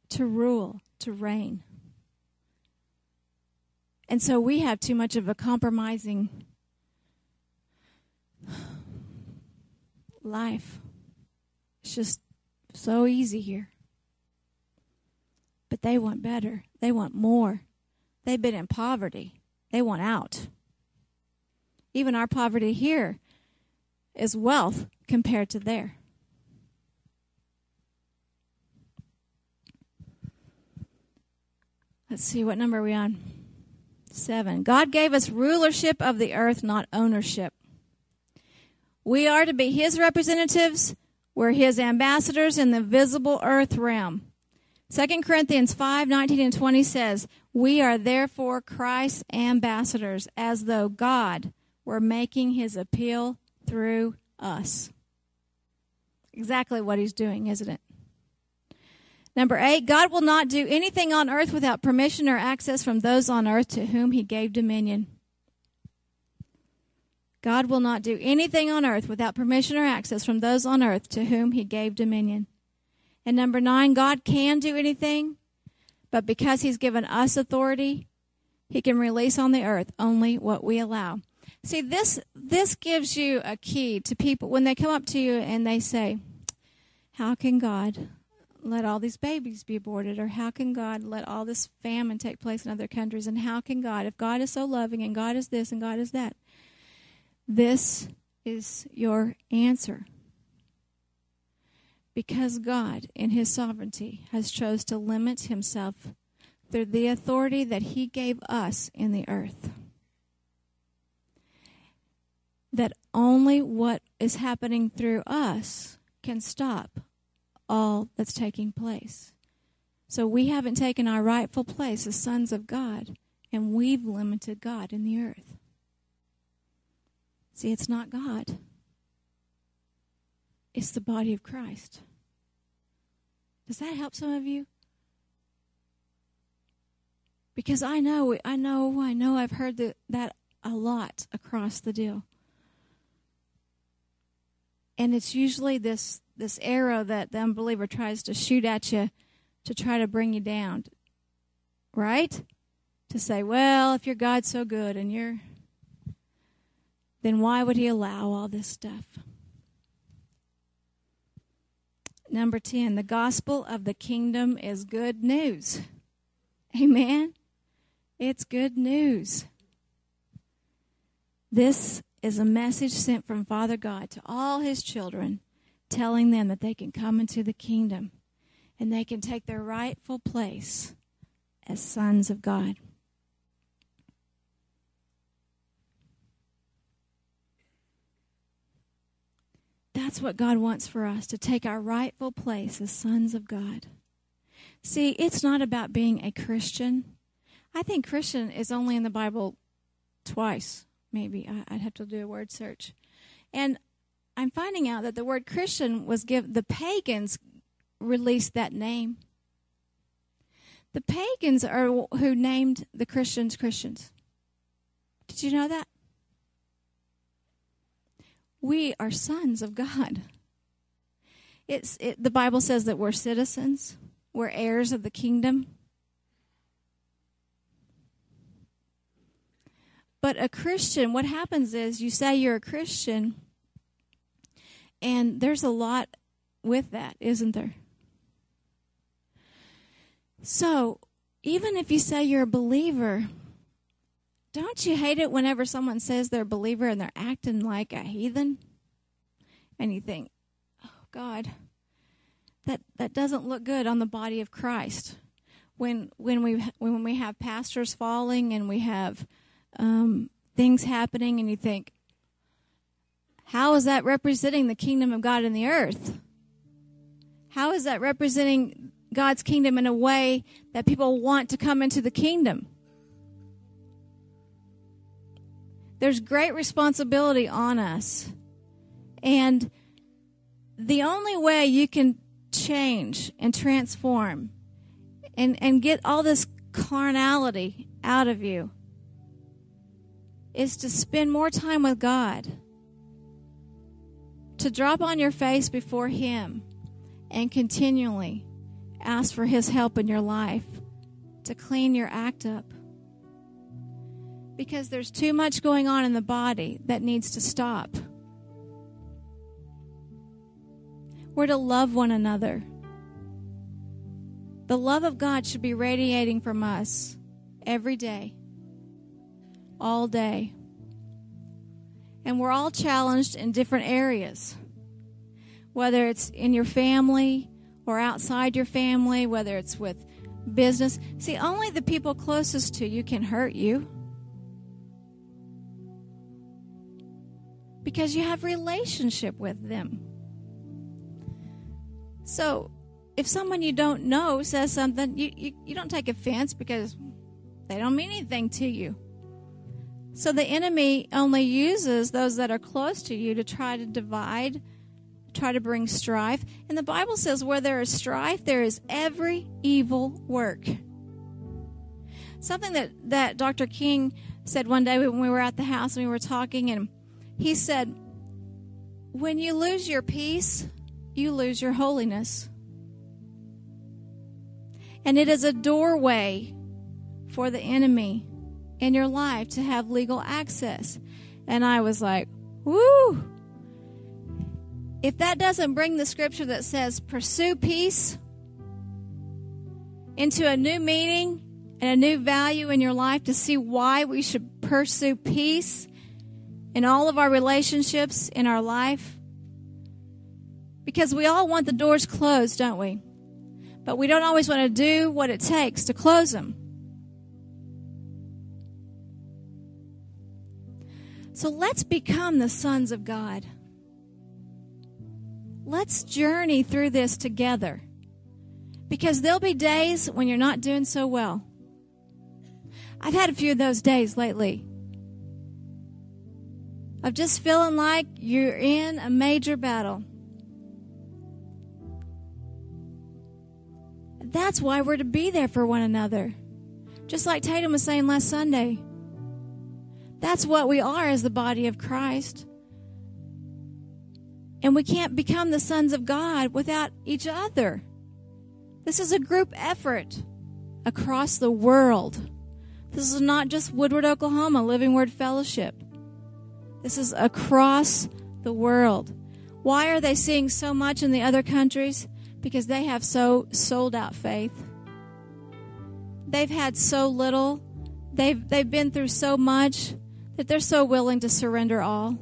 to rule, to reign. And so we have too much of a compromising life. It's just so easy here. But they want better. They want more. They've been in poverty. They want out. Even our poverty here is wealth compared to there. Let's see, what number are we on? 7. God gave us rulership of the earth, not ownership. We are to be his representatives. We're his ambassadors in the visible earth realm. 2 Corinthians 5 19 and 20 says, We are therefore Christ's ambassadors, as though God were making his appeal through us. Exactly what he's doing, isn't it? Number eight, God will not do anything on earth without permission or access from those on earth to whom he gave dominion. God will not do anything on earth without permission or access from those on earth to whom he gave dominion. And number nine, God can do anything, but because he's given us authority, he can release on the earth only what we allow. See, this this gives you a key to people when they come up to you and they say, "How can God let all these babies be aborted or how can God let all this famine take place in other countries and how can God if God is so loving and God is this and God is that?" This is your answer. Because God in his sovereignty has chose to limit himself through the authority that he gave us in the earth that only what is happening through us can stop all that's taking place. So we haven't taken our rightful place as sons of God, and we've limited God in the earth. See, it's not God, it's the body of Christ. Does that help some of you? Because I know, I know, I know I've heard that, that a lot across the deal and it's usually this this arrow that the unbeliever tries to shoot at you to try to bring you down right? To say well if your god's so good and you're then why would he allow all this stuff? Number 10 the gospel of the kingdom is good news. Amen? It's good news. This is a message sent from Father God to all his children, telling them that they can come into the kingdom and they can take their rightful place as sons of God. That's what God wants for us to take our rightful place as sons of God. See, it's not about being a Christian. I think Christian is only in the Bible twice maybe I'd have to do a word search. And I'm finding out that the word Christian was given, the pagans released that name. The pagans are who named the Christians Christians. Did you know that? We are sons of God. It's it, the Bible says that we're citizens, we're heirs of the kingdom. But a Christian, what happens is you say you're a Christian, and there's a lot with that, isn't there? So, even if you say you're a believer, don't you hate it whenever someone says they're a believer and they're acting like a heathen? And you think, oh, God, that, that doesn't look good on the body of Christ. When, when, we, when we have pastors falling and we have um, things happening, and you think, how is that representing the kingdom of God in the earth? How is that representing God's kingdom in a way that people want to come into the kingdom? There's great responsibility on us. And the only way you can change and transform and, and get all this carnality out of you is to spend more time with God, to drop on your face before Him and continually ask for His help in your life to clean your act up. Because there's too much going on in the body that needs to stop. We're to love one another. The love of God should be radiating from us every day all day. And we're all challenged in different areas, whether it's in your family or outside your family, whether it's with business. See, only the people closest to you can hurt you. because you have relationship with them. So, if someone you don't know says something, you, you, you don't take offense because they don't mean anything to you. So the enemy only uses those that are close to you to try to divide, try to bring strife. And the Bible says, where there is strife, there is every evil work. Something that, that Dr. King said one day when we were at the house and we were talking, and he said, When you lose your peace, you lose your holiness. And it is a doorway for the enemy in your life to have legal access. And I was like, woo! If that doesn't bring the scripture that says pursue peace into a new meaning and a new value in your life to see why we should pursue peace in all of our relationships in our life. Because we all want the doors closed, don't we? But we don't always want to do what it takes to close them. So let's become the sons of God. Let's journey through this together. Because there'll be days when you're not doing so well. I've had a few of those days lately. Of just feeling like you're in a major battle. That's why we're to be there for one another. Just like Tatum was saying last Sunday. That's what we are as the body of Christ. And we can't become the sons of God without each other. This is a group effort across the world. This is not just Woodward, Oklahoma, Living Word Fellowship. This is across the world. Why are they seeing so much in the other countries? Because they have so sold out faith. They've had so little. They've, they've been through so much that they're so willing to surrender all.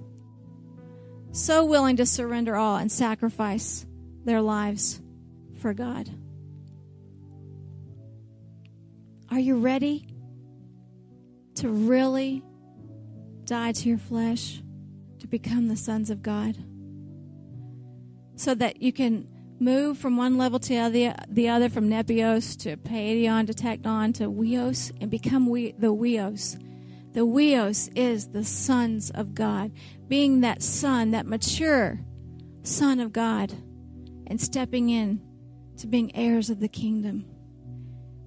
So willing to surrender all and sacrifice their lives for God. Are you ready to really die to your flesh to become the sons of God? So that you can move from one level to the, the other, from Nepios to Paidion to Teknon to Huios, and become we, the Huios the Huios is the sons of God, being that son, that mature son of God, and stepping in to being heirs of the kingdom.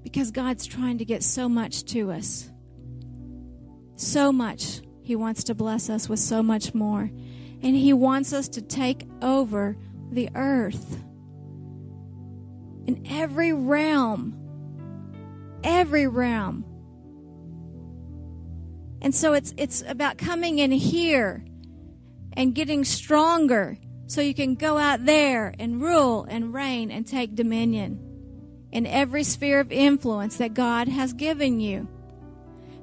Because God's trying to get so much to us. So much. He wants to bless us with so much more. And He wants us to take over the earth. In every realm, every realm and so it's it's about coming in here and getting stronger so you can go out there and rule and reign and take dominion in every sphere of influence that God has given you.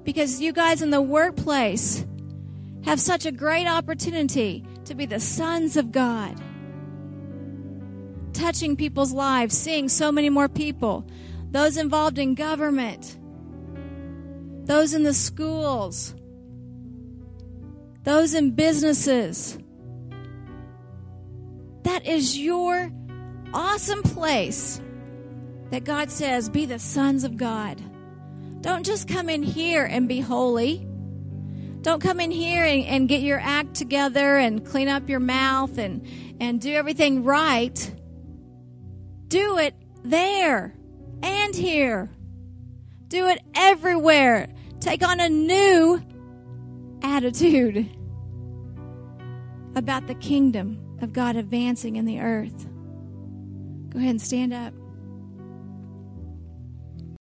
Because you guys in the workplace have such a great opportunity to be the sons of God. Touching people's lives, seeing so many more people, those involved in government, those in the schools, those in businesses. That is your awesome place that God says, be the sons of God. Don't just come in here and be holy. Don't come in here and, and get your act together and clean up your mouth and, and do everything right. Do it there and here. Do it everywhere. Take on a new attitude about the kingdom of God advancing in the earth. Go ahead and stand up.